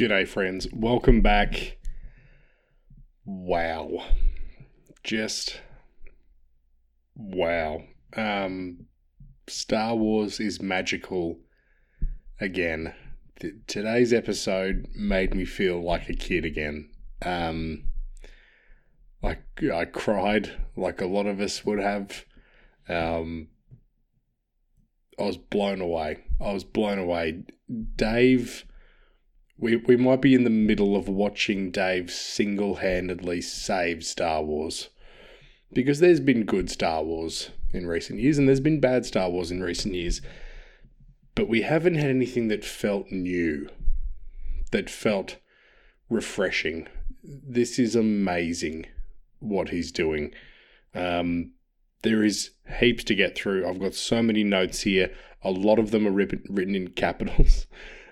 G'day, friends. Welcome back. Wow. Just wow. Um, Star Wars is magical again. Th- today's episode made me feel like a kid again. Um, I, I cried like a lot of us would have. Um, I was blown away. I was blown away. Dave we we might be in the middle of watching Dave single handedly save Star Wars. Because there's been good Star Wars in recent years and there's been bad Star Wars in recent years. But we haven't had anything that felt new, that felt refreshing. This is amazing what he's doing. Um, there is heaps to get through. I've got so many notes here. A lot of them are written in capitals.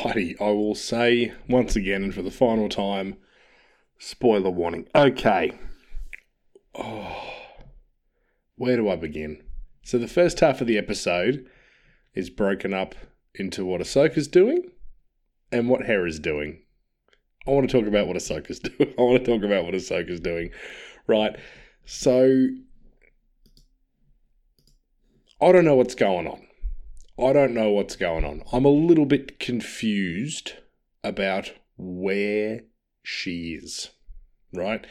Alrighty, I will say once again and for the final time spoiler warning. Okay. Oh, where do I begin? So, the first half of the episode is broken up into what Ahsoka's doing and what Hera's doing. I want to talk about what Ahsoka's doing. I want to talk about what Ahsoka's doing. Right. So, I don't know what's going on. I don't know what's going on. I'm a little bit confused about where she is, right?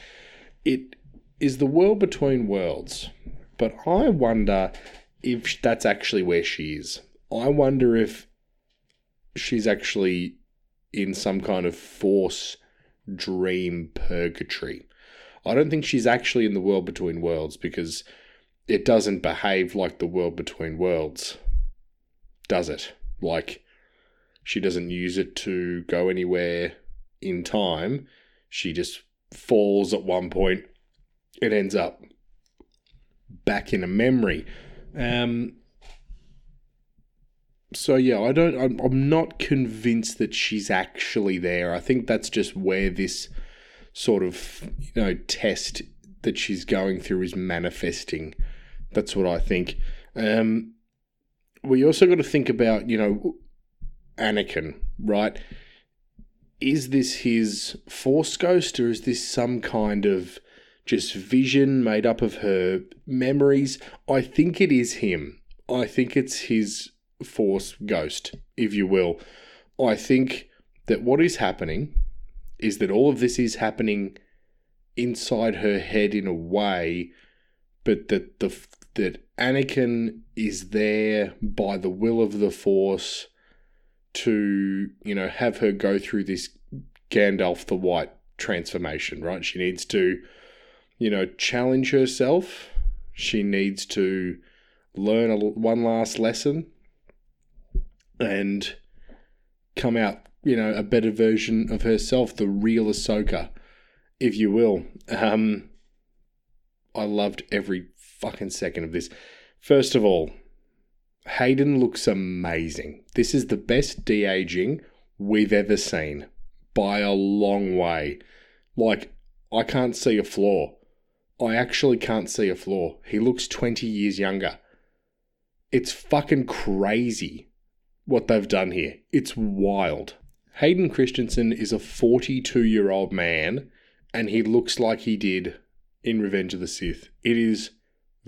It is the world between worlds, but I wonder if that's actually where she is. I wonder if she's actually in some kind of force dream purgatory. I don't think she's actually in the world between worlds because it doesn't behave like the world between worlds does it. Like, she doesn't use it to go anywhere in time. She just falls at one point. It ends up back in a memory. Um, so yeah, I don't. I'm, I'm not convinced that she's actually there. I think that's just where this sort of you know test that she's going through is manifesting. That's what I think. Um, we also got to think about, you know, Anakin, right? Is this his force ghost or is this some kind of just vision made up of her memories? I think it is him. I think it's his force ghost, if you will. I think that what is happening is that all of this is happening inside her head in a way, but that the that Anakin is there by the will of the Force to, you know, have her go through this Gandalf the White transformation, right? She needs to, you know, challenge herself. She needs to learn a, one last lesson and come out, you know, a better version of herself, the real Ahsoka, if you will. Um, I loved every fucking second of this. First of all, Hayden looks amazing. This is the best de aging we've ever seen by a long way. Like, I can't see a flaw. I actually can't see a flaw. He looks 20 years younger. It's fucking crazy what they've done here. It's wild. Hayden Christensen is a 42 year old man and he looks like he did in Revenge of the Sith. It is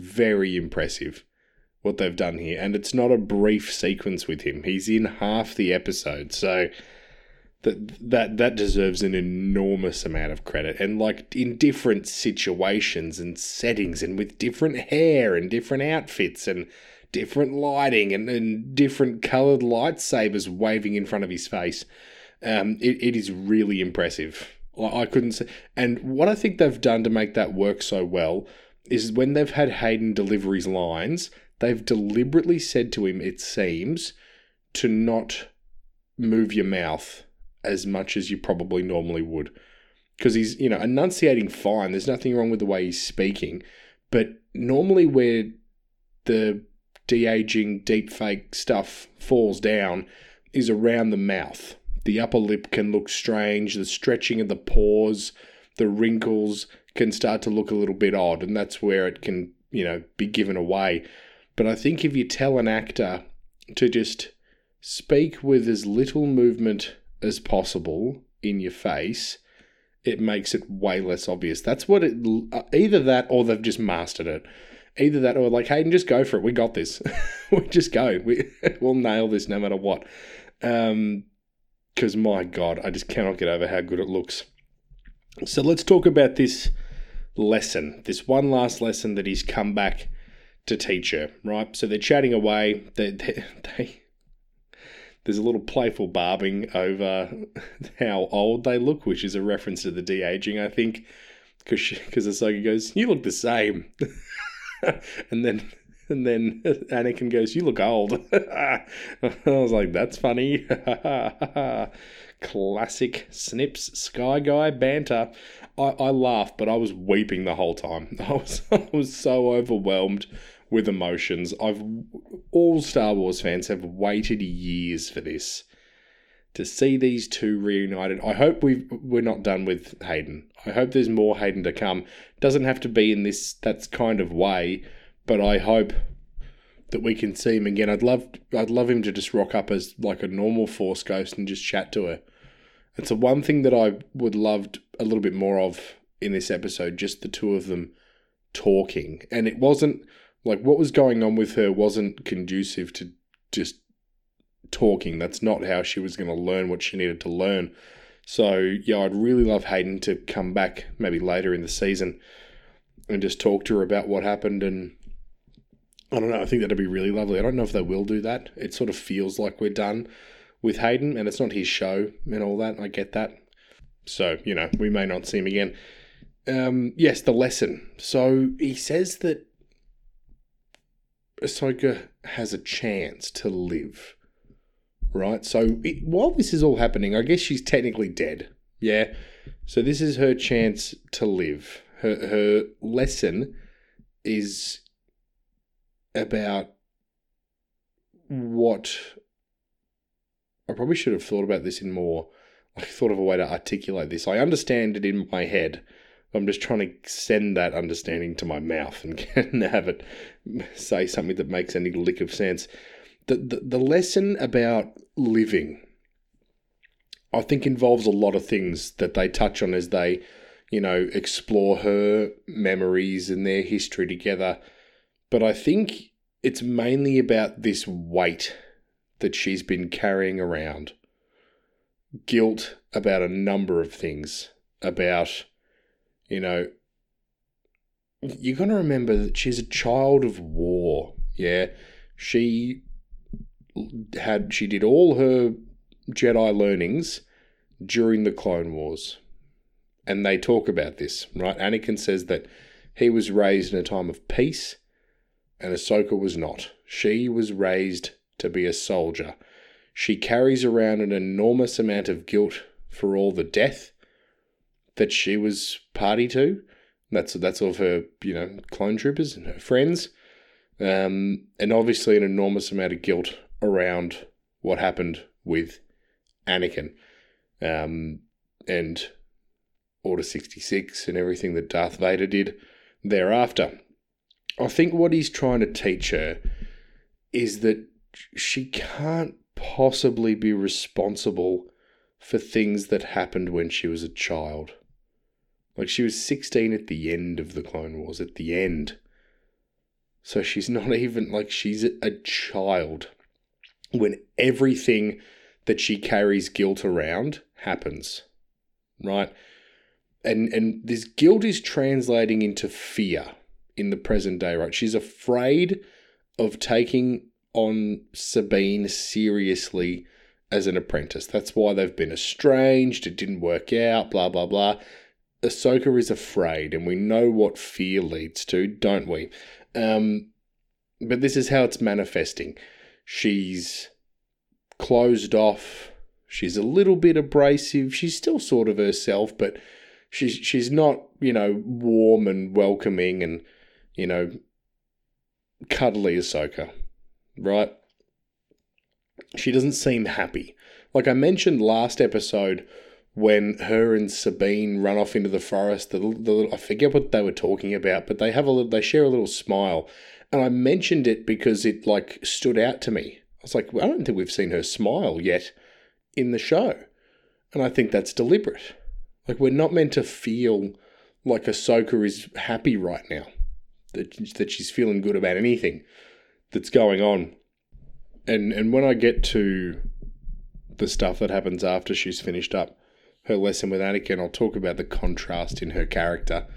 very impressive what they've done here. And it's not a brief sequence with him, he's in half the episode. So that that that deserves an enormous amount of credit and like in different situations and settings and with different hair and different outfits and different lighting and, and different colored lightsabers waving in front of his face um, it, it is really impressive I couldn't say and what I think they've done to make that work so well is when they've had Hayden deliver his lines they've deliberately said to him it seems to not move your mouth as much as you probably normally would. Because he's, you know, enunciating fine. There's nothing wrong with the way he's speaking. But normally, where the de aging, deep fake stuff falls down is around the mouth. The upper lip can look strange, the stretching of the pores, the wrinkles can start to look a little bit odd, and that's where it can, you know, be given away. But I think if you tell an actor to just speak with as little movement as possible in your face, it makes it way less obvious. That's what it uh, either that or they've just mastered it. Either that or like, Hayden, just go for it. We got this. we just go. We we'll nail this no matter what. Um, because my God, I just cannot get over how good it looks. So let's talk about this lesson, this one last lesson that he's come back to teach her. Right. So they're chatting away. They they, they there's a little playful barbing over how old they look, which is a reference to the de aging, I think, because because Ahsoka goes, "You look the same," and then and then Anakin goes, "You look old." I was like, "That's funny." Classic Snips Sky Guy banter. I, I laughed, but I was weeping the whole time. I was I was so overwhelmed with emotions. I've all Star Wars fans have waited years for this to see these two reunited. I hope we we're not done with Hayden. I hope there's more Hayden to come. Doesn't have to be in this that's kind of way, but I hope that we can see him again. I'd love I'd love him to just rock up as like a normal Force ghost and just chat to her. It's the one thing that I would loved a little bit more of in this episode, just the two of them talking. And it wasn't like what was going on with her wasn't conducive to just talking. That's not how she was going to learn what she needed to learn. So, yeah, I'd really love Hayden to come back maybe later in the season and just talk to her about what happened. And I don't know, I think that'd be really lovely. I don't know if they will do that. It sort of feels like we're done with Hayden, and it's not his show and all that. I get that. So, you know, we may not see him again. Um, yes, the lesson. So he says that Ahsoka has a chance to live, right? So it, while this is all happening, I guess she's technically dead. Yeah. So this is her chance to live. Her her lesson is about what I probably should have thought about this in more. I thought of a way to articulate this. I understand it in my head, I'm just trying to send that understanding to my mouth and, have it say something that makes any lick of sense. The, the, the lesson about living, I think, involves a lot of things that they touch on as they, you know, explore her memories and their history together. But I think it's mainly about this weight that she's been carrying around guilt about a number of things, about you know, you're going to remember that she's a child of war. Yeah. She had, she did all her Jedi learnings during the Clone Wars. And they talk about this, right? Anakin says that he was raised in a time of peace and Ahsoka was not. She was raised to be a soldier. She carries around an enormous amount of guilt for all the death that she was party to. That's that's of her, you know, clone troopers and her friends, um, and obviously an enormous amount of guilt around what happened with Anakin, um, and Order sixty six and everything that Darth Vader did thereafter. I think what he's trying to teach her is that she can't possibly be responsible for things that happened when she was a child. Like she was 16 at the end of the Clone Wars, at the end. So she's not even like she's a child when everything that she carries guilt around happens, right? And and this guilt is translating into fear in the present day, right? She's afraid of taking on Sabine seriously as an apprentice. That's why they've been estranged. It didn't work out, blah, blah, blah. Ahsoka is afraid, and we know what fear leads to, don't we? Um, but this is how it's manifesting. She's closed off. She's a little bit abrasive. She's still sort of herself, but she's she's not, you know, warm and welcoming and, you know, cuddly Ahsoka, right? She doesn't seem happy. Like I mentioned last episode, when her and Sabine run off into the forest, the, the I forget what they were talking about, but they have a little, they share a little smile, and I mentioned it because it like stood out to me. I was like, well, I don't think we've seen her smile yet in the show, and I think that's deliberate. Like we're not meant to feel like Ahsoka is happy right now, that that she's feeling good about anything that's going on, and and when I get to the stuff that happens after she's finished up her lesson with Anakin, I'll talk about the contrast in her character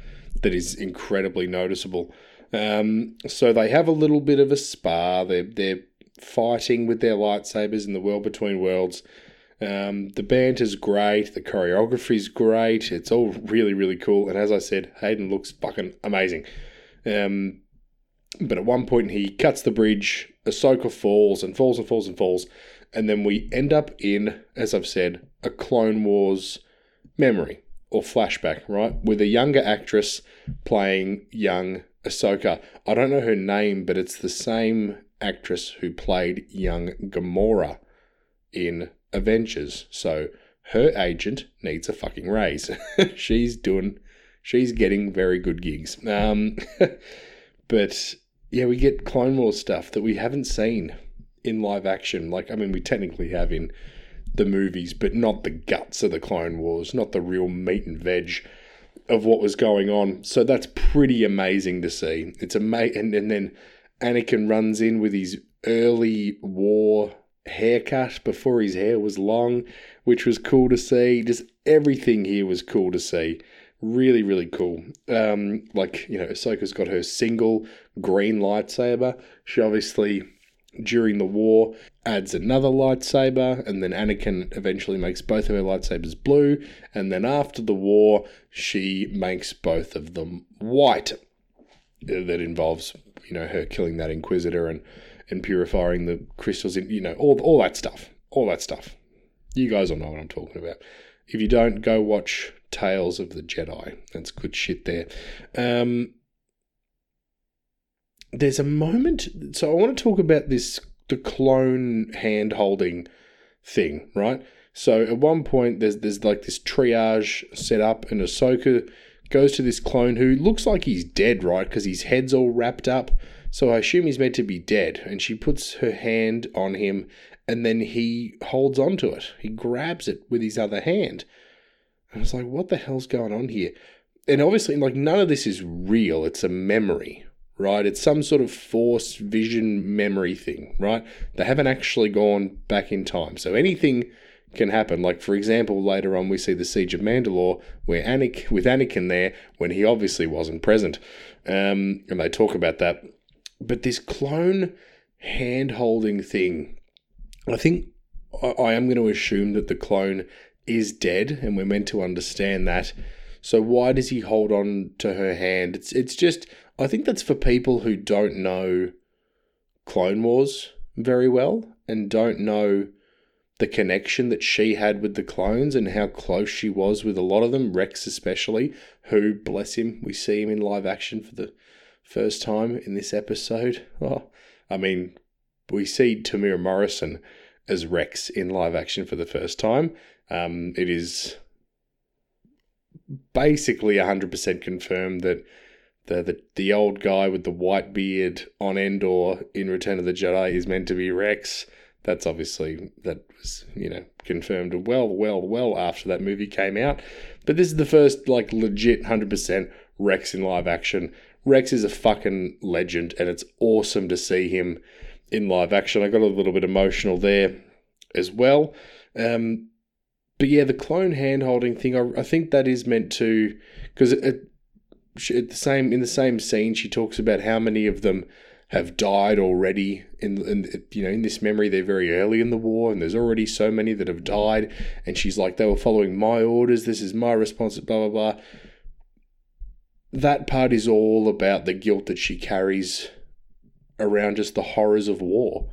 that is incredibly noticeable. Um, so they have a little bit of a spar. They're they're fighting with their lightsabers in the world between worlds. Um, the banter's great. The choreography's great. It's all really really cool. And as I said, Hayden looks fucking amazing. Um, but at one point he cuts the bridge. Ahsoka falls and falls and falls and falls, and then we end up in, as I've said, a Clone Wars memory or flashback, right? With a younger actress playing young Ahsoka. I don't know her name, but it's the same actress who played young Gamora in Avengers. So her agent needs a fucking raise. she's doing, she's getting very good gigs. Um, but yeah, we get Clone Wars stuff that we haven't seen in live action. Like, I mean, we technically have in the movies, but not the guts of the Clone Wars, not the real meat and veg of what was going on. So that's pretty amazing to see. It's amazing. And, and then Anakin runs in with his early war haircut before his hair was long, which was cool to see. Just everything here was cool to see. Really, really cool. Um, like, you know, Ahsoka's got her single green lightsaber. She obviously during the war adds another lightsaber, and then Anakin eventually makes both of her lightsabers blue, and then after the war, she makes both of them white. That involves, you know, her killing that Inquisitor and and purifying the crystals, in, you know, all all that stuff, all that stuff. You guys all know what I'm talking about. If you don't, go watch Tales of the Jedi. That's good shit there. Um, there's a moment. So I want to talk about this the clone hand holding thing, right? So at one point, there's there's like this triage set up, and Ahsoka goes to this clone who looks like he's dead, right? Because his head's all wrapped up. So I assume he's meant to be dead. And she puts her hand on him, and then he holds onto it. He grabs it with his other hand. I was like, what the hell's going on here? And obviously, like, none of this is real. It's a memory, right? It's some sort of force vision memory thing, right? They haven't actually gone back in time. So anything can happen. Like, for example, later on we see the Siege of Mandalore where Anakin, with Anakin there when he obviously wasn't present. Um, and they talk about that. But this clone hand holding thing, I think I, I am going to assume that the clone is dead and we're meant to understand that. So why does he hold on to her hand? It's it's just I think that's for people who don't know Clone Wars very well and don't know the connection that she had with the clones and how close she was with a lot of them, Rex especially, who, bless him, we see him in live action for the first time in this episode. Oh, I mean, we see Temuera Morrison as Rex in live action for the first time. Um, it is basically 100% confirmed that the, the the old guy with the white beard on Endor in Return of the Jedi is meant to be Rex. That's obviously that was you know confirmed well well well after that movie came out. But this is the first like legit hundred percent Rex in live action. Rex is a fucking legend, and it's awesome to see him in live action. I got a little bit emotional there as well. Um, but yeah, the clone hand holding thing, I, I think that is meant to because at the same in the same scene, she talks about how many of them have died already in, in you know in this memory. They're very early in the war and there's already so many that have died. And she's like they were following my orders. This is my response blah blah blah. That part is all about the guilt that she carries around just the horrors of war.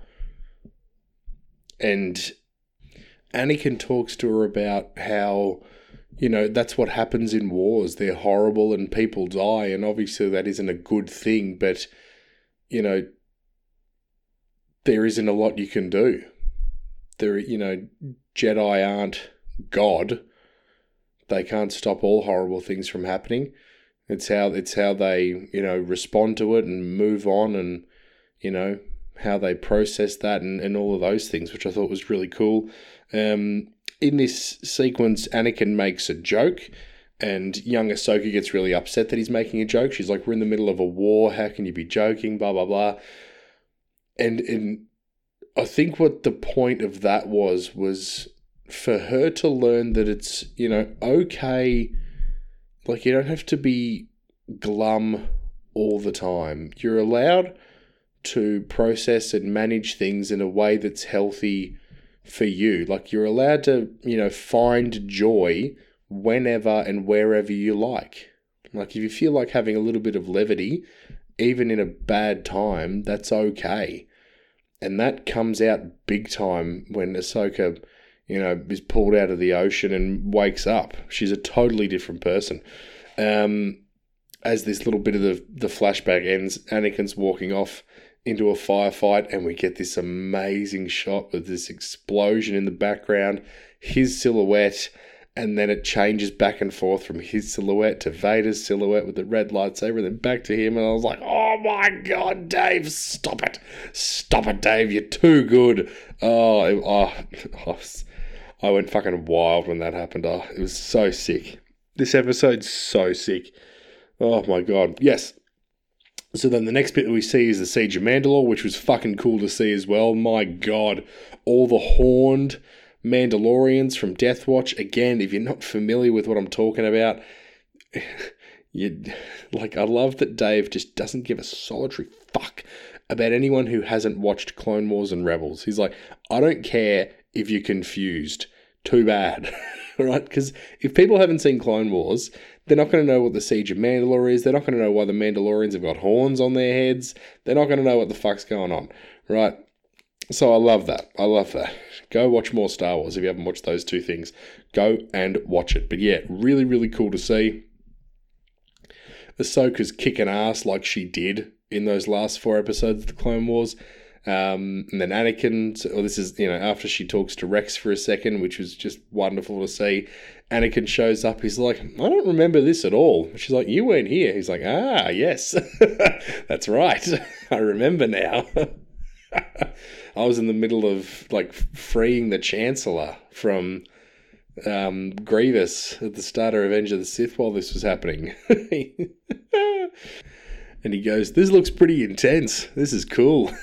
And Anakin talks to her about how you know that's what happens in wars they're horrible and people die and obviously that isn't a good thing but you know, there isn't a lot you can do. There, you know, Jedi aren't God. They can't stop all horrible things from happening. It's how it's how they you know respond to it and move on, and you know how they process that and, and all of those things, which I thought was really cool. Um, in this sequence, Anakin makes a joke and young Ahsoka gets really upset that he's making a joke. She's like, "We're in the middle of a war. How can you be joking?" Blah blah blah. And and I think what the point of that was was for her to learn that it's you know okay, like you don't have to be glum all the time. You're allowed to process and manage things in a way that's healthy for you. Like you're allowed to you know find joy whenever and wherever you like. Like, if you feel like having a little bit of levity, even in a bad time, that's okay. And that comes out big time when Ahsoka, you know, is pulled out of the ocean and wakes up. She's a totally different person. Um, as this little bit of the, the flashback ends, Anakin's walking off into a firefight, and we get this amazing shot with this explosion in the background, his silhouette and then it changes back and forth from his silhouette to Vader's silhouette with the red lightsaber, and then back to him. And I was like, "Oh my god, Dave, stop it, stop it, Dave, you're too good." Oh, it, oh, oh I went fucking wild when that happened. Oh, it was so sick. This episode's so sick. Oh my god, yes. So then the next bit that we see is the Siege of Mandalore, which was fucking cool to see as well. My god, all the horned Mandalorians from Death Watch. Again, if you're not familiar with what I'm talking about, you like I love that Dave just doesn't give a solitary fuck about anyone who hasn't watched Clone Wars and Rebels. He's like, I don't care if you're confused. Too bad. right? Because if people haven't seen Clone Wars, they're not going to know what the Siege of Mandalore is. They're not going to know why the Mandalorians have got horns on their heads. They're not going to know what the fuck's going on. Right? So I love that. I love that. Go watch more Star Wars if you haven't watched those two things. Go and watch it. But yeah, really, really cool to see. Ahsoka's kicking ass like she did in those last four episodes of the Clone Wars. Um, and then Anakin, well, this is, you know, after she talks to Rex for a second, which was just wonderful to see. Anakin shows up. He's like, I don't remember this at all. She's like, You weren't here. He's like, Ah, yes. That's right. I remember now. I was in the middle of like freeing the Chancellor from um, Grievous at the start of Revenge of the Sith while this was happening. and he goes, "This looks pretty intense. This is cool."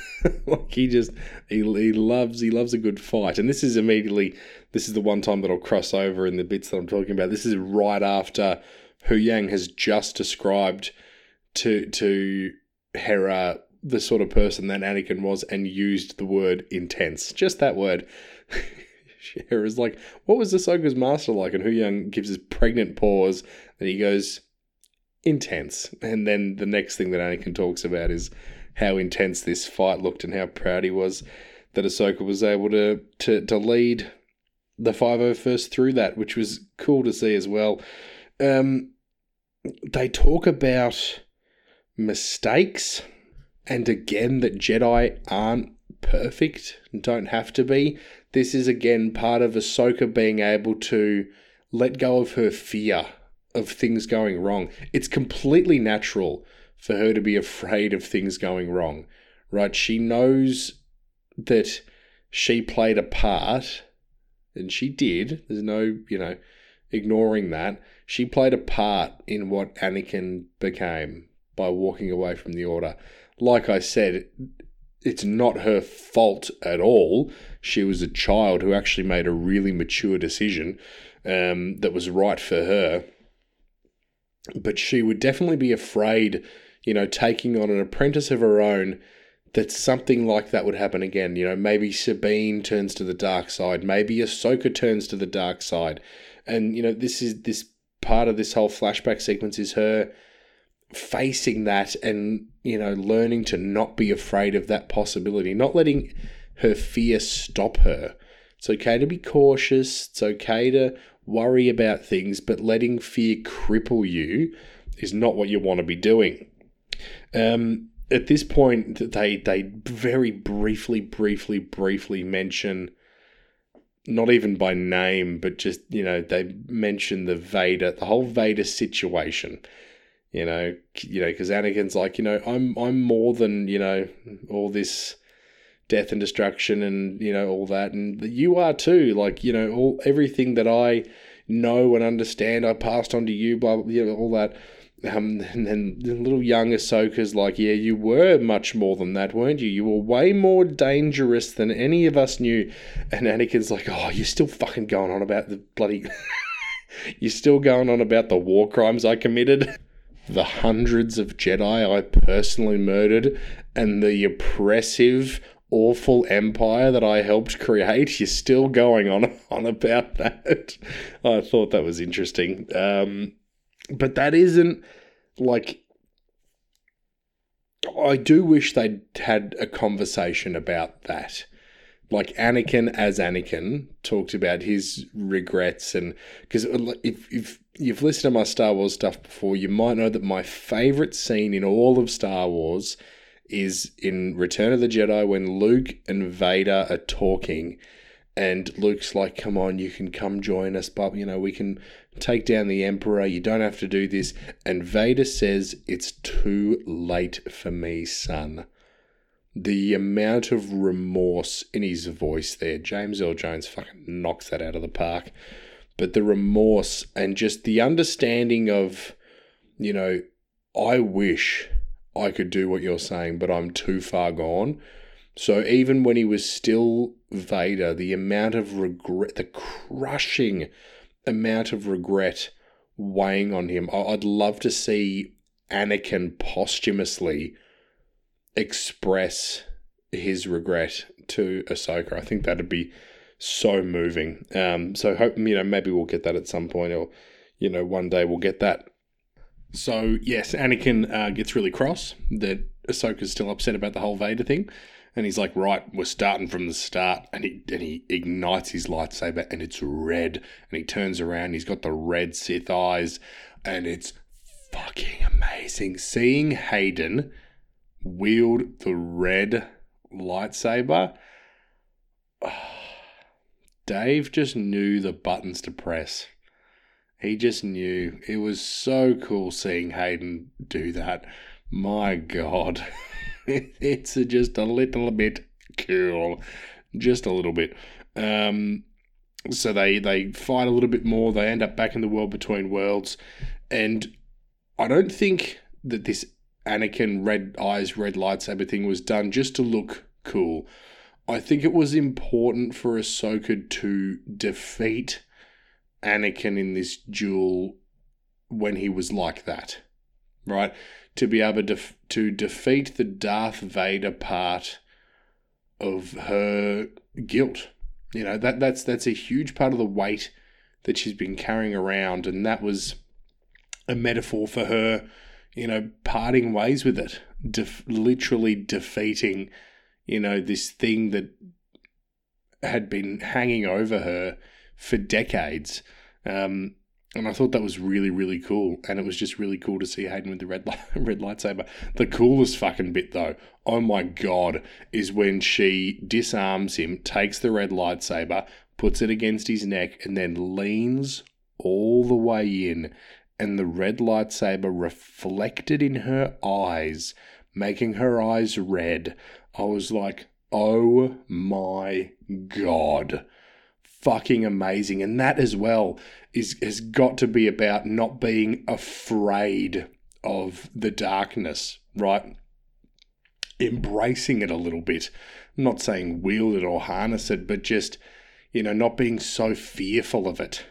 like he just he, he loves he loves a good fight, and this is immediately this is the one time that I'll cross over in the bits that I'm talking about. This is right after Huyang has just described to to Hera the sort of person that Anakin was and used the word intense. Just that word. Hera's like, what was Ahsoka's master like? And Huyang gives his pregnant pause and he goes, intense. And then the next thing that Anakin talks about is how intense this fight looked and how proud he was that Ahsoka was able to, to, to lead the 501st through that, which was cool to see as well. Um, they talk about mistakes and again that Jedi aren't perfect, don't have to be. This is again part of Ahsoka being able to let go of her fear of things going wrong. It's completely natural for her to be afraid of things going wrong, right? She knows that she played a part, and she did. There's no, you know, ignoring that. She played a part in what Anakin became by walking away from the Order like I said, it's not her fault at all. She was a child who actually made a really mature decision um, that was right for her. But she would definitely be afraid, you know, taking on an apprentice of her own that something like that would happen again. You know, maybe Sabine turns to the dark side, maybe Ahsoka turns to the dark side. And, you know, this is this part of this whole flashback sequence is her facing that and, you know, learning to not be afraid of that possibility, not letting her fear stop her. It's okay to be cautious, it's okay to worry about things, but letting fear cripple you is not what you want to be doing. Um, at this point, they they very briefly, briefly, briefly mention, not even by name, but just you know they mention the Vader, the whole Vader situation. You know, you know, because Anakin's like, you know, I'm I'm more than you know all this death and destruction and you know all that, and you are too. Like you know, all everything that I know and understand, I passed on to you. Blah, blah, you know, all that um, and then the little young Ahsoka's like, yeah, you were much more than that, weren't you? You were way more dangerous than any of us knew. And Anakin's like, oh, you're still fucking going on about the bloody. you're still going on about the war crimes I committed, the hundreds of Jedi I personally murdered, and the oppressive, awful empire that I helped create. You're still going on on about that. I thought that was interesting. Um, but that isn't like I do wish they'd had a conversation about that. Like Anakin as Anakin talked about his regrets and because uh, if if you've listened to my Star Wars stuff before, you might know that my favorite scene in all of Star Wars is in Return of the Jedi when Luke and Vader are talking and Luke's like, "Come on, you can come join us, but you know we can take down the Emperor. You don't have to do this." And Vader says, "It's too late for me, son." The amount of remorse in his voice there, James Earl Jones fucking knocks that out of the park. But the remorse and just the understanding of, you know, I wish I could do what you're saying, but I'm too far gone so even when he was still Vader, the amount of regret, the crushing amount of regret weighing on him, I'd love to see Anakin posthumously express his regret to Ahsoka. I think that'd be so moving. Um, so hope you know maybe we'll get that at some point, or you know one day we'll get that. So yes, Anakin uh, gets really cross that Ahsoka's still upset about the whole Vader thing. And he's like, right, we're starting from the start. And he, and he ignites his lightsaber and it's red. And he turns around, he's got the red Sith eyes. And it's fucking amazing. Seeing Hayden wield the red lightsaber. Dave just knew the buttons to press. He just knew. It was so cool seeing Hayden do that. My God. it's just a little bit cool, just a little bit. Um, so they they fight a little bit more. They end up back in the world between worlds, and I don't think that this Anakin red eyes red lightsaber thing was done just to look cool. I think it was important for Ahsoka to defeat Anakin in this duel when he was like that, right? to be able to, to defeat the Darth Vader part of her guilt. You know, that that's that's a huge part of the weight that she's been carrying around and that was a metaphor for her, you know, parting ways with it, Def- literally defeating, you know, this thing that had been hanging over her for decades. Um, and I thought that was really, really cool. And it was just really cool to see Hayden with the red light, red lightsaber. The coolest fucking bit, though, oh my god, is when she disarms him, takes the red lightsaber, puts it against his neck, and then leans all the way in, and the red lightsaber reflected in her eyes, making her eyes red. I was like, oh my god fucking amazing. And that as well is has got to be about not being afraid of the darkness, right? embracing it a little bit. I'm not saying wield it or harness it, but just, you know, not being so fearful of it.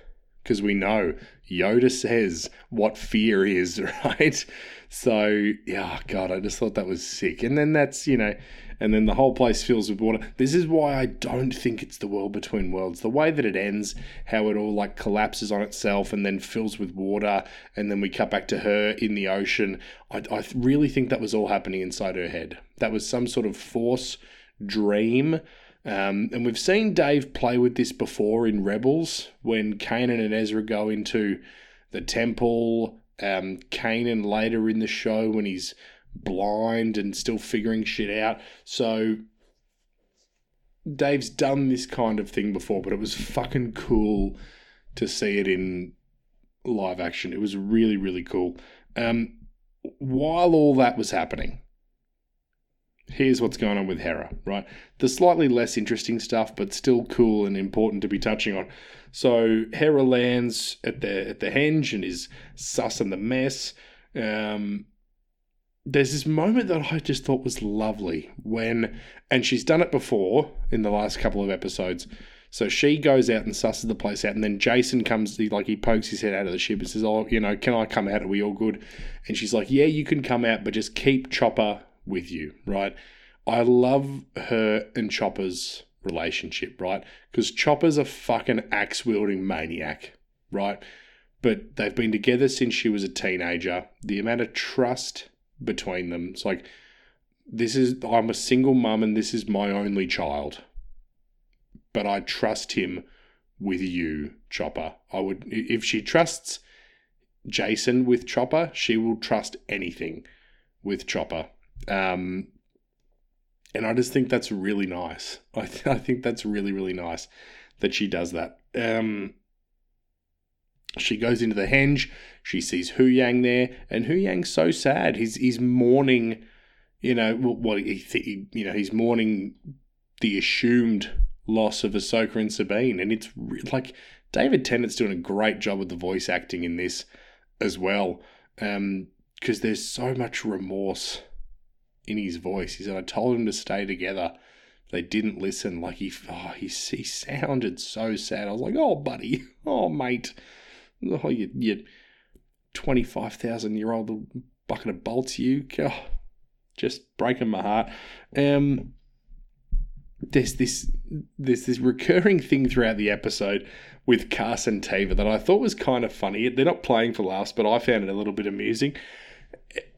Because we know Yoda says what fear is, right? So, yeah, God, I just thought that was sick. And then that's, you know, and then the whole place fills with water. This is why I don't think it's the world between worlds. The way that it ends, how it all like collapses on itself and then fills with water, and then we cut back to her in the ocean. I, I really think that was all happening inside her head. That was some sort of force dream. Um, and we've seen Dave play with this before in Rebels when Kanan and Ezra go into the temple. Um, Kanan later in the show when he's blind and still figuring shit out. So Dave's done this kind of thing before, but it was fucking cool to see it in live action. It was really, really cool. Um, while all that was happening, here's what's going on with Hera, right? The slightly less interesting stuff, but still cool and important to be touching on. So Hera lands at the at the henge and is sussing the mess. Um, there's this moment that I just thought was lovely when, and she's done it before in the last couple of episodes. So she goes out and susses the place out, and then Jacen comes, like he pokes his head out of the ship and says, "Oh, you know, can I come out? Are we all good?" And she's like, "Yeah, you can come out, but just keep Chopper with you, right?" I love her and Chopper's relationship, right? Because Chopper's a fucking axe wielding maniac, right? But they've been together since she was a teenager. The amount of trust between them. It's like this is I'm a single mum and this is my only child. But I trust him with you, Chopper. I would if she trusts Jacen with Chopper, she will trust anything with Chopper. Um, and I just think that's really nice. I, th- I think that's really, really nice that she does that. Um, she goes into the henge. She sees Huyang there, and Huyang's so sad. He's he's mourning, you know, what he, he you know he's mourning the assumed loss of Ahsoka and Sabine, and it's re- like David Tennant's doing a great job with the voice acting in this as well, because um, there's so much remorse in his voice. He said, "I told him to stay together." They didn't listen. Like he, oh, he, he sounded so sad. I was like, "Oh, buddy, oh, mate." Oh, you, you 25,000 year old bucket of bolts, you. Oh, just breaking my heart. Um, there's this there's this recurring thing throughout the episode with Carson Teva that I thought was kind of funny. They're not playing for laughs, but I found it a little bit amusing.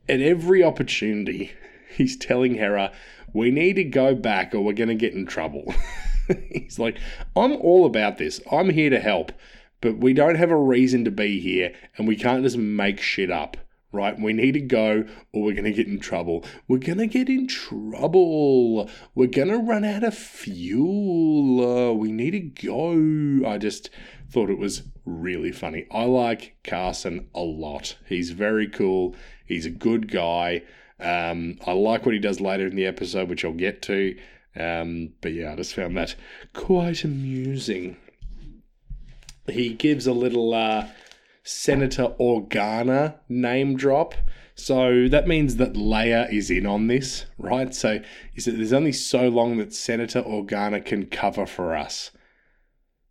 At every opportunity, he's telling Hera, "We need to go back, or we're going to get in trouble." he's like, "I'm all about this. I'm here to help." But we don't have a reason to be here and we can't just make shit up right? We need to go or we're going to get in trouble. We're going to get in trouble. We're going to run out of fuel. Uh, we need to go. I just thought it was really funny. I like Carson a lot. He's very cool. He's a good guy. Um, I like what he does later in the episode, which I'll get to. Um, but yeah, I just found that quite amusing he gives a little uh, Senator Organa name drop. So that means that Leia is in on this, right? So is said there's only so long that Senator Organa can cover for us.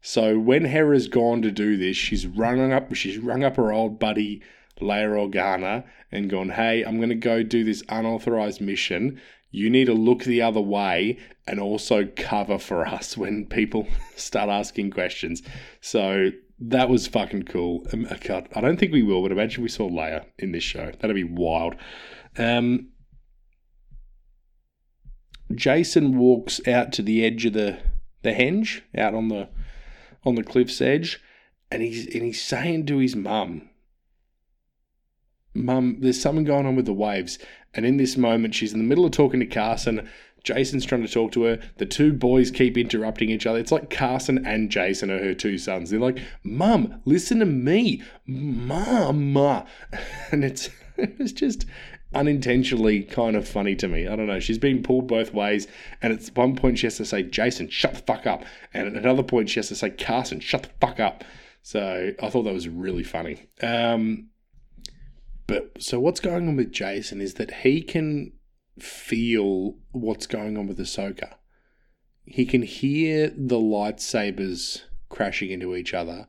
So when Hera's gone to do this, she's rung up she's rung up her old buddy Leia Organa and gone, hey, I'm gonna go do this unauthorized mission you need to look the other way and also cover for us when people start asking questions. So that was fucking cool. Um, I don't think we will, but imagine we saw Leia in this show. That'd be wild. Um, Jacen walks out to the edge of the the henge, out on the on the cliff's edge, and he's and he's saying to his mum, Mum, there's something going on with the waves. And in this moment, she's in the middle of talking to Carson. Jacen's trying to talk to her. The two boys keep interrupting each other. It's like Carson and Jacen are her two sons. They're like, Mum, listen to me. Mum. And it's, it's just unintentionally kind of funny to me. I don't know. She's being pulled both ways. And at one point, she has to say, Jacen, shut the fuck up. And at another point, she has to say, Carson, shut the fuck up. So I thought that was really funny. Um, but so what's going on with Jacen is that he can feel what's going on with Ahsoka. He can hear the lightsabers crashing into each other.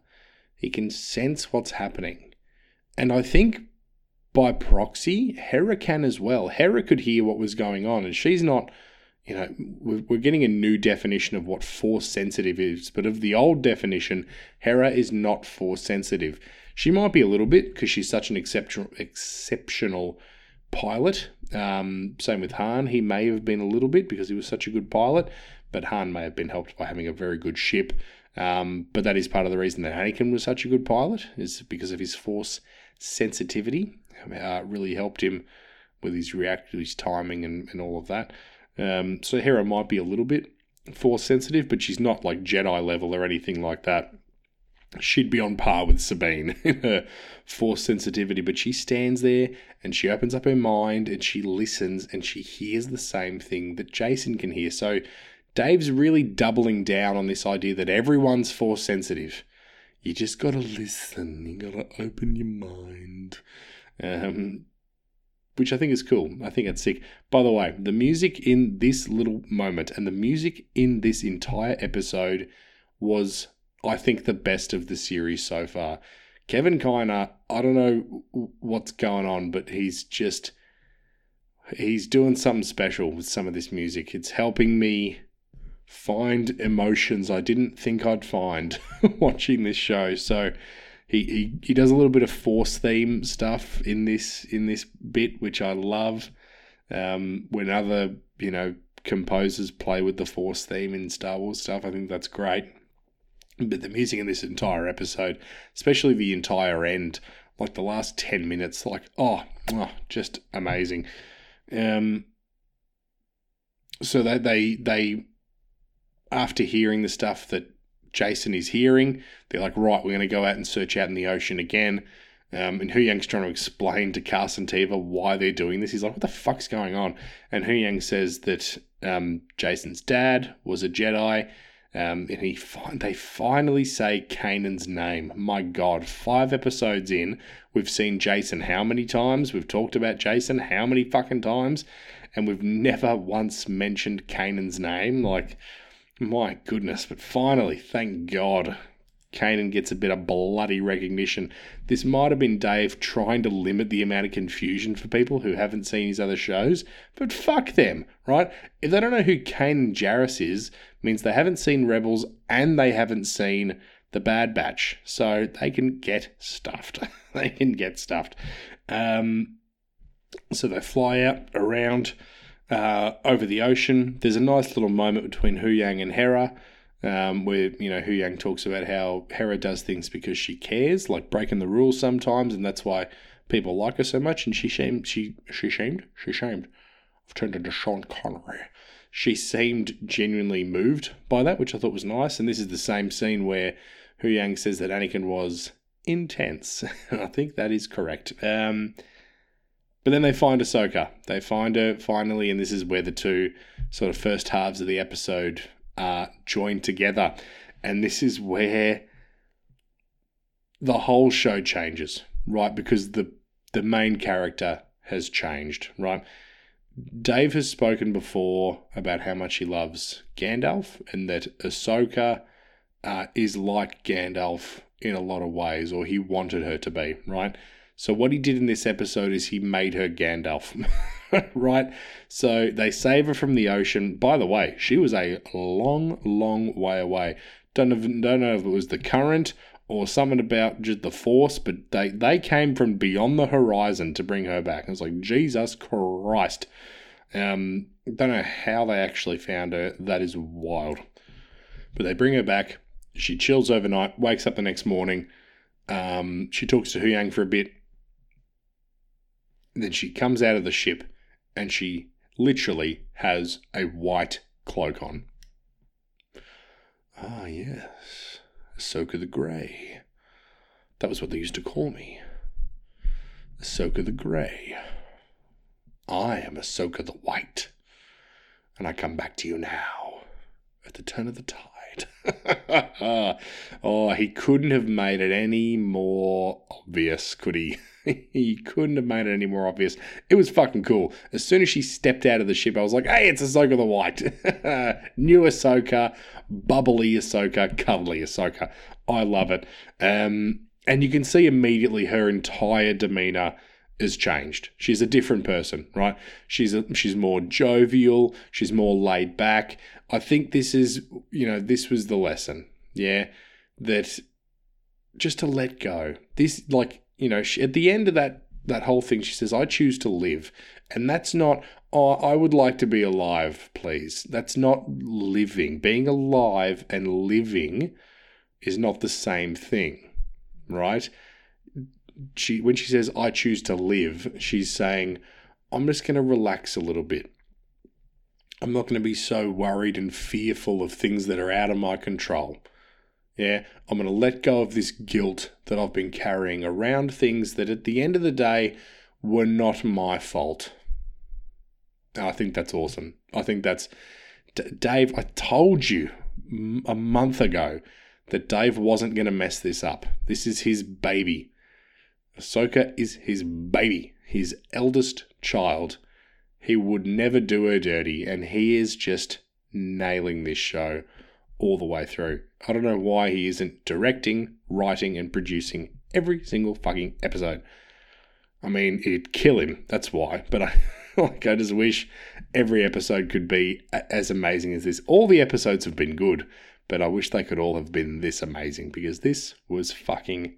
He can sense what's happening. And I think by proxy, Hera can as well. Hera could hear what was going on, and she's not, you know, we're getting a new definition of what force sensitive is, but of the old definition, Hera is not force sensitive. She might be a little bit because she's such an exceptional, exceptional pilot. Um, same with Han. He may have been a little bit because he was such a good pilot, but Han may have been helped by having a very good ship. Um, but that is part of the reason that Anakin was such a good pilot, is because of his force sensitivity. Uh, really helped him with his react, his timing, and, and all of that. Um, so Hera might be a little bit force sensitive, but she's not like Jedi level or anything like that. She'd be on par with Sabine in her force sensitivity, but she stands there and she opens up her mind and she listens and she hears the same thing that Jacen can hear. So Dave's really doubling down on this idea that everyone's force sensitive. You just gotta listen. You gotta open your mind. Um, which I think is cool. I think it's sick. By the way, the music in this little moment and the music in this entire episode was, I think, the best of the series so far. Kevin Kiner, I don't know what's going on, but he's just he's doing something special with some of this music. It's helping me find emotions I didn't think I'd find watching this show. So he, he he does a little bit of force theme stuff in this in this bit, which I love. Um, when other you know composers play with the force theme in Star Wars stuff, I think that's great. But the music in this entire episode, especially the entire end, like the last ten minutes, like oh, oh just amazing. Um, so that they they after hearing the stuff that Jacen is hearing, they're like, right, we're going to go out and search out in the ocean again. Um, and Huyang's trying to explain to Carson Teva why they're doing this. He's like, what the fuck's going on? And Huyang says that um, Jacen's dad was a Jedi. Um, and he they finally say Kanan's name. My God, five episodes in, we've seen Jacen how many times? We've talked about Jacen how many fucking times? And we've never once mentioned Kanan's name. Like, my goodness, but finally, thank God, Kanan gets a bit of bloody recognition. This might have been Dave trying to limit the amount of confusion for people who haven't seen his other shows, but fuck them, right? If they don't know who Kanan Jarrus is, means they haven't seen Rebels and they haven't seen The Bad Batch, so they can get stuffed. they can get stuffed. Um, so they fly out around uh, over the ocean. There's a nice little moment between Huyang and Hera. Um, where you know Huyang talks about how Hera does things because she cares, like breaking the rules sometimes, and that's why people like her so much. And she shamed, she she shamed, she shamed. I've turned into Sean Connery. She seemed genuinely moved by that, which I thought was nice. And this is the same scene where Huyang says that Anakin was intense. I think that is correct. Um, but then they find Ahsoka. They find her finally, and this is where the two sort of first halves of the episode are joined together. And this is where the whole show changes, right? Because the the main character has changed, right? Dave has spoken before about how much he loves Gandalf and that Ahsoka uh, is like Gandalf in a lot of ways, or he wanted her to be, right? So what he did in this episode is he made her Gandalf, right? So they save her from the ocean. By the way, she was a long, long way away. Don't don't know if it was the current or something about just the force, but they they came from beyond the horizon to bring her back. I was like, Jesus Christ. Um, don't know how they actually found her. That is wild. But they bring her back. She chills overnight, wakes up the next morning. Um, she talks to Huyang for a bit then she comes out of the ship and she literally has a white cloak on. Ah, yes, Ahsoka the Grey. That was what they used to call me. Ahsoka the Grey. I am Ahsoka the White, and I come back to you now at the turn of the tide. oh, he couldn't have made it any more obvious, could he? he couldn't have made it any more obvious. It was fucking cool. As soon as she stepped out of the ship, I was like, hey, it's Ahsoka the White. New Ahsoka, bubbly Ahsoka, cuddly Ahsoka. I love it. Um, and you can see immediately her entire demeanor has changed. She's a different person, right? She's a, she's more jovial. She's more laid back. I think this is, you know, this was the lesson. Yeah, that just to let go. This, like, you know, she, at the end of that that whole thing, she says, "I choose to live," and that's not. Oh, I would like to be alive, please. That's not living. Being alive and living is not the same thing, right? She when she says, "I choose to live," she's saying, "I'm just going to relax a little bit." I'm not going to be so worried and fearful of things that are out of my control. Yeah, I'm going to let go of this guilt that I've been carrying around things that at the end of the day were not my fault. I think that's awesome. I think that's. D- Dave, I told you a month ago that Dave wasn't going to mess this up. This is his baby. Ahsoka is his baby, his eldest child. He would never do her dirty, and he is just nailing this show all the way through. I don't know why he isn't directing, writing, and producing every single fucking episode. I mean, it'd kill him. That's why. But I like. I just wish every episode could be as amazing as this. All the episodes have been good, but I wish they could all have been this amazing because this was fucking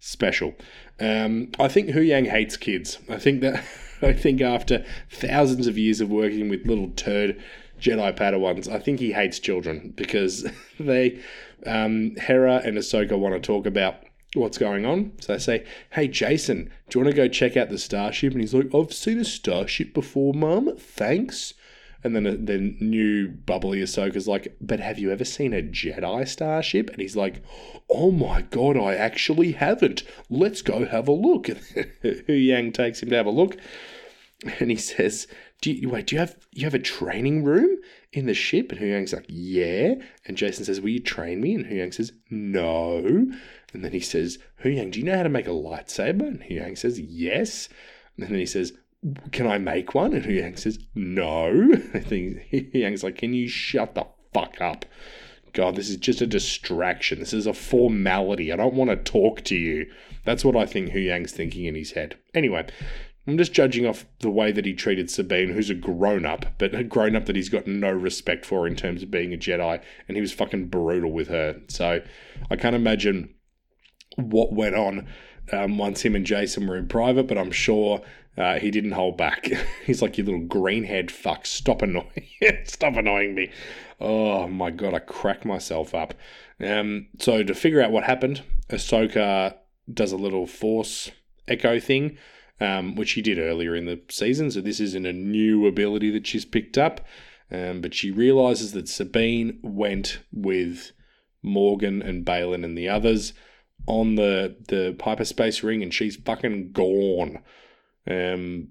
special. Um, I think Huyang hates kids. I think that. I think after thousands of years of working with little turd Jedi Padawans, I think he hates children because they, um, Hera and Ahsoka want to talk about what's going on. So they say, Hey, Jacen, do you want to go check out the starship? And he's like, I've seen a starship before, Mum. Thanks. And then then new bubbly Ahsoka's like, but have you ever seen a Jedi starship? And he's like, oh my god, I actually haven't. Let's go have a look. Huyang takes him to have a look, and he says, do you wait? Do you have you have a training room in the ship? And Huyang's like, yeah. And Jacen says, will you train me? And Huyang says, no. And then he says, Huyang, do you know how to make a lightsaber? And Huyang says, yes. And then he says, can I make one? And Huyang says, no. I think Huyang's like, can you shut the fuck up? God, this is just a distraction. This is a formality. I don't want to talk to you. That's what I think Huyang's thinking in his head. Anyway, I'm just judging off the way that he treated Sabine, who's a grown up, but a grown up that he's got no respect for in terms of being a Jedi, and he was fucking brutal with her. So I can't imagine what went on um, once him and Jacen were in private, but I'm sure uh, he didn't hold back. He's like, "You little greenhead fuck, stop annoying, stop annoying me." Oh my god, I crack myself up. Um, so to figure out what happened, Ahsoka does a little force echo thing um, which she did earlier in the season. So this isn't a new ability that she's picked up. Um, but she realizes that Sabine went with Morgan and Baylan and the others on the the hyperspace ring, and she's fucking gone. Um,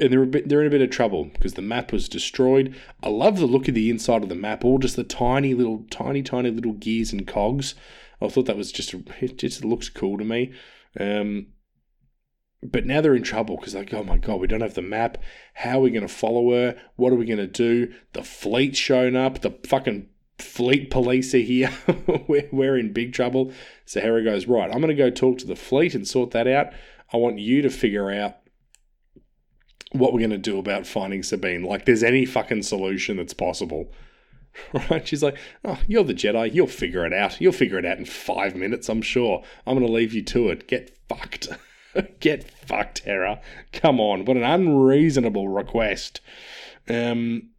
and they're bit, they're in a bit of trouble because the map was destroyed. I love the look of the inside of the map, all just the tiny little, tiny, tiny little gears and cogs. I thought that was just it just looks cool to me. Um, but now they're in trouble because like, oh my god, we don't have the map. How are we going to follow her? What are we going to do? The fleet's shown up. The fucking fleet police are here. we're, we're in big trouble. So Hera goes, right, I'm going to go talk to the fleet and sort that out. I want you to figure out what we're going to do about finding Sabine. Like, there's any fucking solution that's possible. Right? She's like, oh, you're the Jedi. You'll figure it out. You'll figure it out in five minutes, I'm sure. I'm going to leave you to it. Get fucked. Get fucked, Hera. Come on, what an unreasonable request. Um,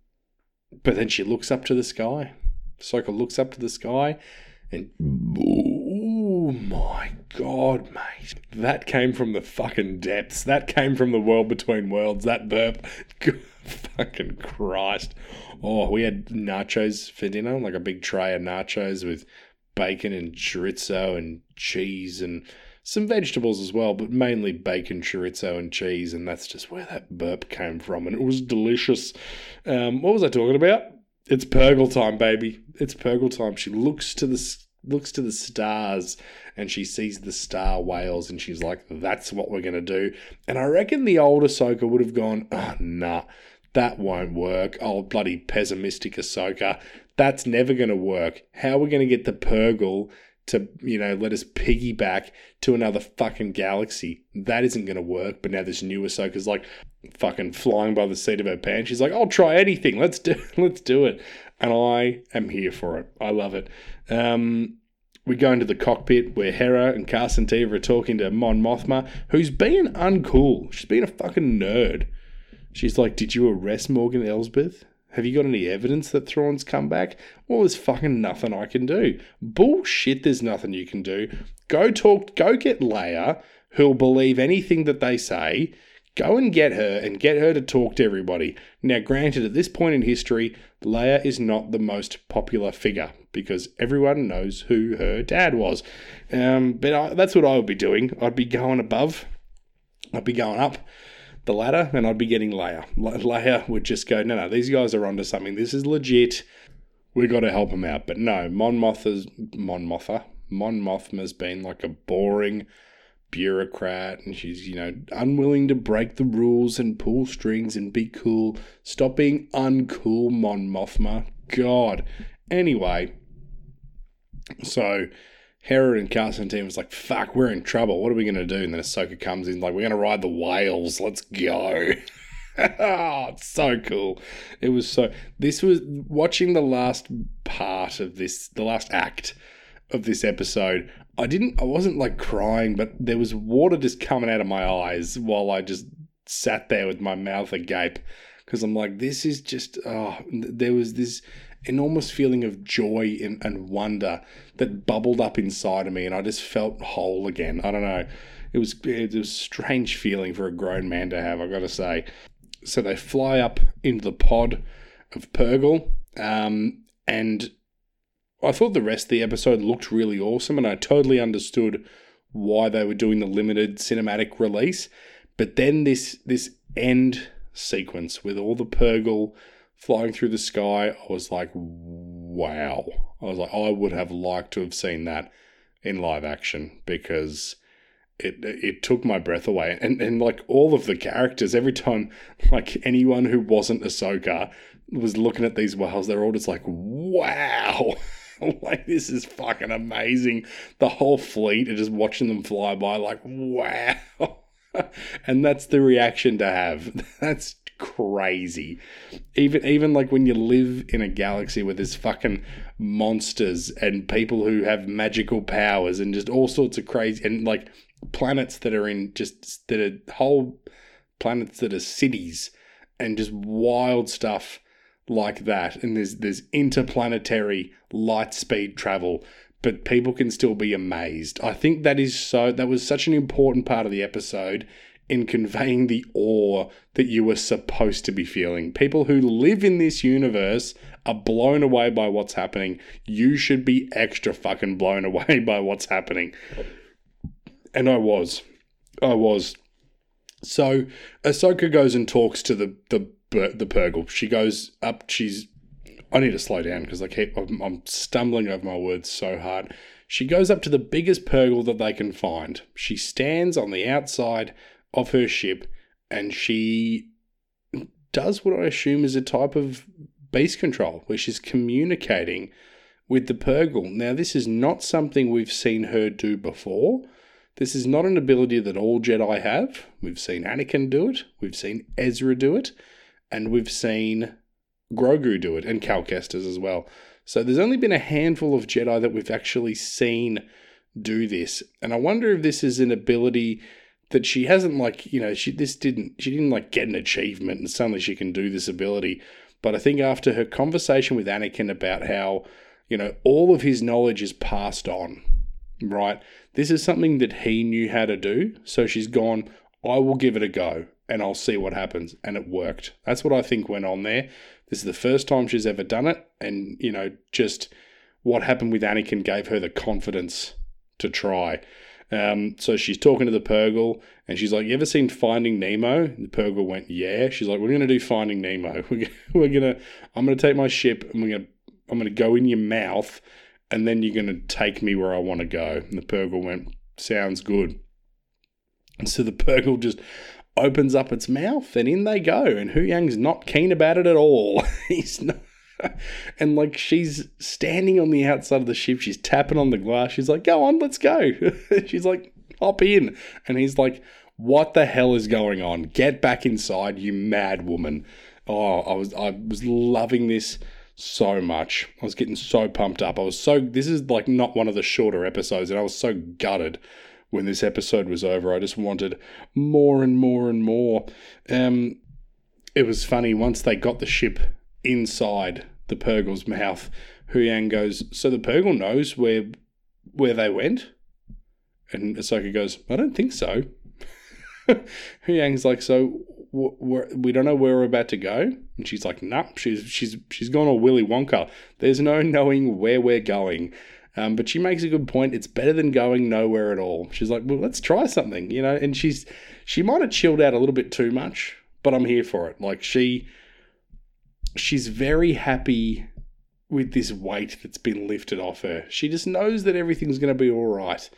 but then she looks up to the sky. Soka looks up to the sky, and oh my god, mate, that came from the fucking depths. That came from the world between worlds. That burp, fucking Christ. Oh, we had nachos for dinner, like a big tray of nachos with bacon and chorizo and cheese and some vegetables as well, but mainly bacon, chorizo, and cheese, and that's just where that burp came from, and it was delicious. Um, what was I talking about? It's Purrgil time, baby. It's Purrgil time. She looks to the looks to the stars and she sees the star whales and she's like, "That's what we're gonna do." And I reckon the old Ahsoka would have gone, "Oh, nah, that won't work. Oh, bloody pessimistic Ahsoka, that's never gonna work. How are we gonna get the Purrgil?" to you know let us piggyback to another fucking galaxy. That isn't going to work. But now this new Ahsoka's like fucking flying by the seat of her pants. She's like, I'll try anything. Let's do let's do it. And I am here for it. I love it. Um, we go into the cockpit where Hera and Carson Teva are talking to Mon Mothma, who's being uncool. She's being a fucking nerd. She's like, Did you arrest Morgan Elsbeth? Have you got any evidence that Thrawn's come back? Well, there's fucking nothing I can do. Bullshit, there's nothing you can do. Go talk, go get Leia, who'll believe anything that they say. Go and get her and get her to talk to everybody. Now, granted, at this point in history, Leia is not the most popular figure because everyone knows who her dad was. Um, but I, that's what I would be doing. I'd be going above, I'd be going up the ladder and I'd be getting Leia. Leia would just go, no, no, these guys are onto something. This is legit. We got to help them out. But no, Mon Mothma's Mon Mothma, Mon Mothma's been like a boring bureaucrat and she's, you know, unwilling to break the rules and pull strings and be cool. Stop being uncool, Mon Mothma. God. Anyway, so Hera and Carson Teva was like, fuck, we're in trouble. What are we going to do? And then Ahsoka comes in, like, we're going to ride the whales. Let's go. oh, it's so cool. It was so. This was watching the last part of this, the last act of this episode. I didn't, I wasn't like crying, but there was water just coming out of my eyes while I just sat there with my mouth agape because I'm like, this is just, oh, there was this enormous feeling of joy and, and wonder that bubbled up inside of me, and I just felt whole again. I don't know. It was it was a strange feeling for a grown man to have. I've got to say. So they fly up into the pod of Purrgil, um, and I thought the rest of the episode looked really awesome, and I totally understood why they were doing the limited cinematic release. But then this this end sequence with all the Purrgil flying through the sky, I was like, wow. I was like, I would have liked to have seen that in live action because it it took my breath away. And and like all of the characters, every time like anyone who wasn't Ahsoka was looking at these whales, they're all just like, wow. like this is fucking amazing. The whole fleet are just watching them fly by, like, wow. and that's the reaction to have. That's crazy. Even even like when you live in a galaxy where there's fucking monsters and people who have magical powers and just all sorts of crazy and like planets that are in just that are whole planets that are cities and just wild stuff like that. And there's there's interplanetary light speed travel but people can still be amazed. I think that is so that was such an important part of the episode in conveying the awe that you were supposed to be feeling. People who live in this universe are blown away by what's happening. You should be extra fucking blown away by what's happening. And I was. I was. So Ahsoka goes and talks to the the the Purrgil. She goes up. She's. I need to slow down because I keep. I'm, I'm stumbling over my words so hard. She goes up to the biggest Purrgil that they can find. She stands on the outside of her ship and she does what I assume is a type of beast control where she's communicating with the Purrgil. Now, this is not something we've seen her do before. This is not an ability that all Jedi have. We've seen Anakin do it, we've seen Ezra do it, and we've seen Grogu do it, and Cal Kestis as well. So there's only been a handful of Jedi that we've actually seen do this. And I wonder if this is an ability that she hasn't like you know she this didn't she didn't like get an achievement and suddenly she can do this ability but i think after her conversation with anakin about how you know all of his knowledge is passed on right this is something that he knew how to do so she's gone i will give it a go and i'll see what happens and it worked that's what i think went on there this is the first time she's ever done it and you know just what happened with anakin gave her the confidence to try Um, so she's talking to the Purrgil, and she's like, "You ever seen Finding Nemo?" And the Purrgil went, "Yeah." She's like, "We're gonna do Finding Nemo. We're gonna, I'm gonna take my ship, and we're gonna I'm gonna go in your mouth, and then you're gonna take me where I want to go." And the Purrgil went, "Sounds good." And so the Purrgil just opens up its mouth, and in they go. And Huyang's not keen about it at all. He's not. and like she's standing on the outside of the ship, she's tapping on the glass. She's like, "Go on, let's go." she's like, "Hop in," and he's like, "What the hell is going on? Get back inside, you mad woman!" Oh, I was I was loving this so much. I was getting so pumped up. I was so this is like not one of the shorter episodes, and I was so gutted when this episode was over. I just wanted more and more and more. Um, it was funny once they got the ship inside the Purrgil's mouth. Huyang goes, "So the Purrgil knows where where they went?" And Ahsoka goes, "I don't think so." Huyang's like, "So we're, we don't know where we're about to go?" And she's like, "Nah, she's she's she's gone all Willy Wonka. There's no knowing where we're going." Um, but she makes a good point. It's better than going nowhere at all. She's like, well, let's try something, you know. And she's she might have chilled out a little bit too much, but I'm here for it. Like she she's very happy with this weight that's been lifted off her. She just knows that everything's going to be all right.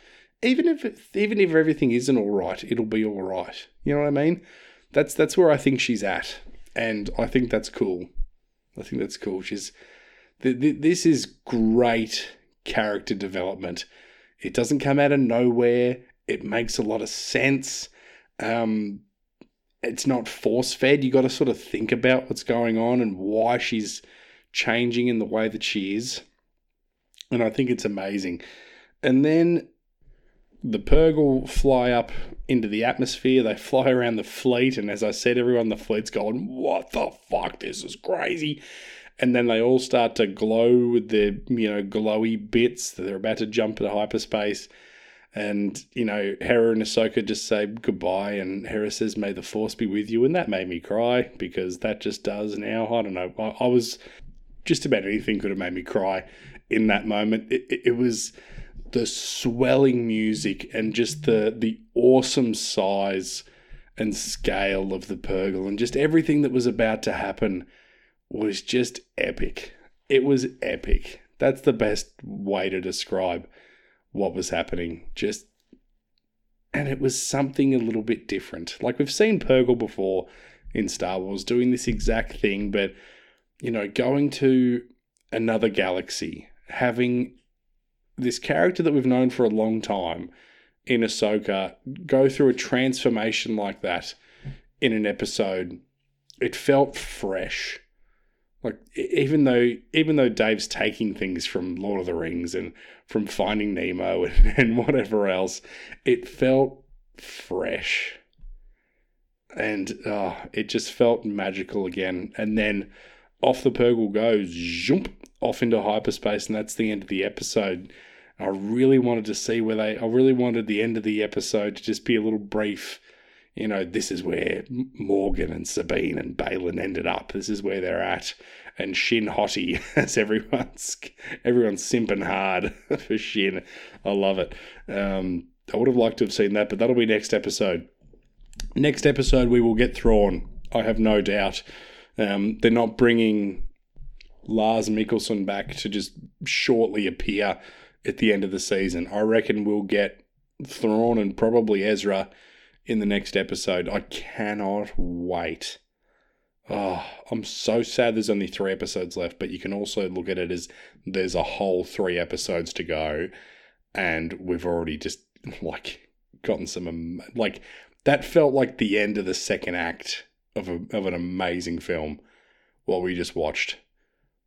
Even if even if everything isn't all right, it'll be all right. You know what I mean? That's that's where I think she's at, and I think that's cool. I think that's cool. She's th- th- this is great character development. It doesn't come out of nowhere. It makes a lot of sense. Um, it's not force fed. You got to sort of think about what's going on and why she's changing in the way that she is. And I think it's amazing. And then the Purrgil fly up into the atmosphere. They fly around the fleet, and as I said, everyone the fleet's going, "What the fuck? This is crazy!" And then they all start to glow with their, you know, glowy bits. They're about to jump into hyperspace. And, you know, Hera and Ahsoka just say goodbye, and Hera says, May the Force be with you. And that made me cry because that just does now. I don't know. I, I was just about anything could have made me cry in that moment. It, it, it was the swelling music and just the, the awesome size and scale of the Purrgil and just everything that was about to happen was just epic. It was epic. That's the best way to describe what was happening. Just and it was something a little bit different. Like we've seen Purrgil before in Star Wars doing this exact thing, but you know, going to another galaxy, having this character that we've known for a long time in Ahsoka go through a transformation like that in an episode, it felt fresh. Like even though even though Dave's taking things from Lord of the Rings and from Finding Nemo and, and whatever else, it felt fresh. And uh, it just felt magical again. And then off the Purrgil goes, jump off into hyperspace, and that's the end of the episode. I really wanted to see where they. I really wanted the end of the episode to just be a little brief you know, this is where Morgan and Sabine and Baylan ended up. This is where they're at. And Shin Hottie, as everyone's everyone's simping hard for Shin. I love it. Um, I would have liked to have seen that, but that'll be next episode. Next episode, we will get Thrawn. I have no doubt. Um, they're not bringing Lars Mikkelsen back to just shortly appear at the end of the season. I reckon we'll get Thrawn and probably Ezra in the next episode. I cannot wait. Oh, I'm so sad there's only three episodes left, but you can also look at it as there's a whole three episodes to go, and we've already just like gotten some like that felt like the end of the second act of a, of an amazing film. What we just watched,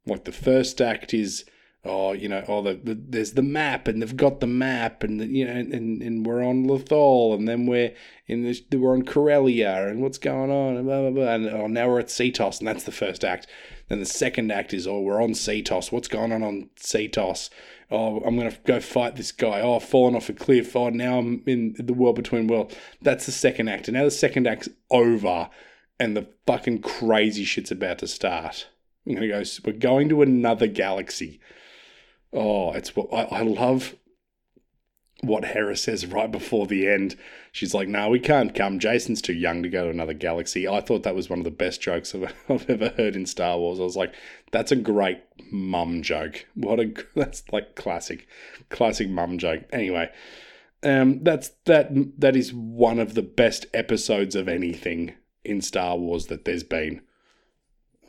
like the first act is oh, you know, oh, the, the, there's the map, and they've got the map, and the, you know, and, and we're on Lothal, and then we're in this, we're on Corellia, and what's going on, and blah blah blah, and oh, now we're at Seatos, and that's the first act. Then the second act is, oh, we're on Seatos. What's going on on Seatos? Oh, I'm gonna go fight this guy. Oh, I've fallen off a cliff. Oh, now I'm in the world between worlds. That's the second act, and now the second act's over, and the fucking crazy shit's about to start. I'm gonna go. We're going to another galaxy. Oh, it's what I, I love. what Hera says right before the end. She's like, "No, we can't come. Jacen's too young to go to another galaxy." I thought that was one of the best jokes I've, I've ever heard in Star Wars. I was like, "That's a great mum joke. What a that's like classic, classic mum joke." Anyway, um, that's that. That is one of the best episodes of anything in Star Wars that there's been.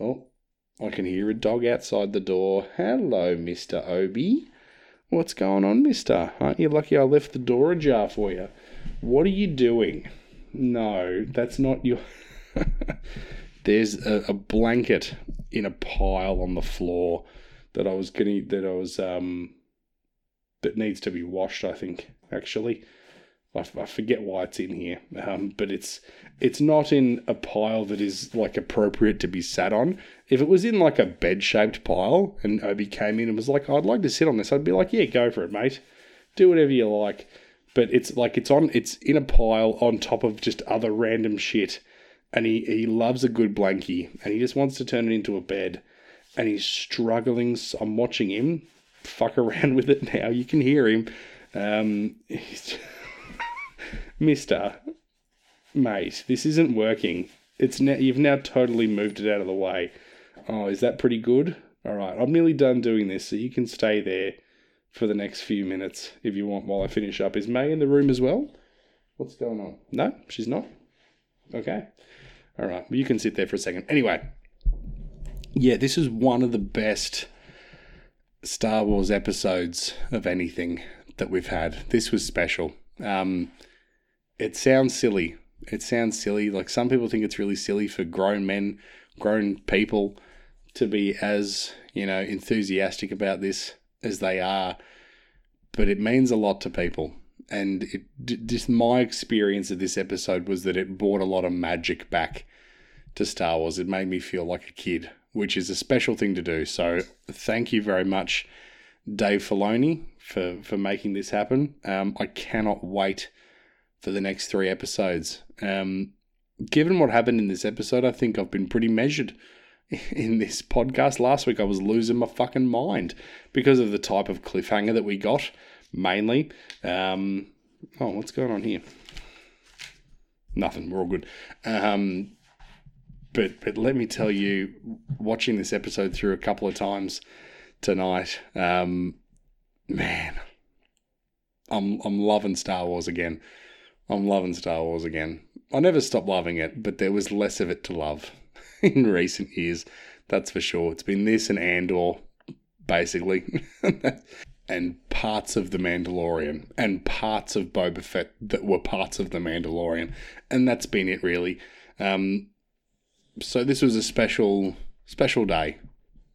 Oh, I can hear a dog outside the door. Hello, Mister Obi. What's going on, mister? Aren't you lucky I left the door ajar for you? What are you doing? No, that's not your. There's a, a, blanket in a pile on the floor that I was gonna that I was um that needs to be washed. I think actually. I, I forget why it's in here, um, but it's it's not in a pile that is like appropriate to be sat on. If it was in like a bed shaped pile and Obi came in and was like, "I'd like to sit on this," I'd be like, "Yeah, go for it, mate. Do whatever you like." But it's like it's on it's in a pile on top of just other random shit, and he he loves a good blankie and he just wants to turn it into a bed, and he's struggling. I'm watching him fuck around with it now. You can hear him. Um, Mister, mate, this isn't working. It's now you've now totally moved it out of the way. Oh, is that pretty good? All right, I'm nearly done doing this, so you can stay there for the next few minutes if you want while I finish up. Is May in the room as well? What's going on? No, she's not. Okay. All right, well, you can sit there for a second. Anyway, yeah, this is one of the best Star Wars episodes of anything that we've had. This was special. Um, it sounds silly. It sounds silly. Like some people think it's really silly for grown men, grown people to be as, you know, enthusiastic about this as they are. But it means a lot to people. And it, just my experience of this episode was that it brought a lot of magic back to Star Wars. It made me feel like a kid, which is a special thing to do. So thank you very much, Dave Filoni, for, for making this happen. Um, I cannot wait for the next three episodes. Um, given what happened in this episode, I think I've been pretty measured in this podcast. Last week, I was losing my fucking mind because of the type of cliffhanger that we got, mainly. Um, oh, what's going on here? Nothing. We're all good. Um, but but let me tell you, watching this episode through a couple of times tonight, um, man, I'm I'm loving Star Wars again. I'm loving Star Wars again. I never stopped loving it, but there was less of it to love in recent years. That's for sure. It's been this and Andor, basically, and parts of The Mandalorian, and parts of Boba Fett that were parts of The Mandalorian. And that's been it, really. Um, so this was a special, special day.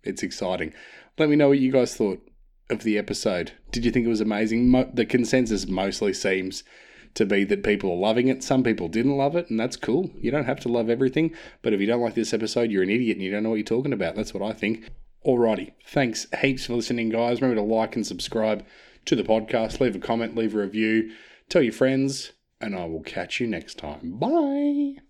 It's exciting. Let me know what you guys thought of the episode. Did you think it was amazing? Mo- the consensus mostly seems to be that people are loving it. Some people didn't love it, and that's cool. You don't have to love everything, but if you don't like this episode, you're an idiot and you don't know what you're talking about. That's what I think. Alrighty. Thanks heaps for listening, guys. Remember to like and subscribe to the podcast. Leave a comment, leave a review, tell your friends, and I will catch you next time. Bye.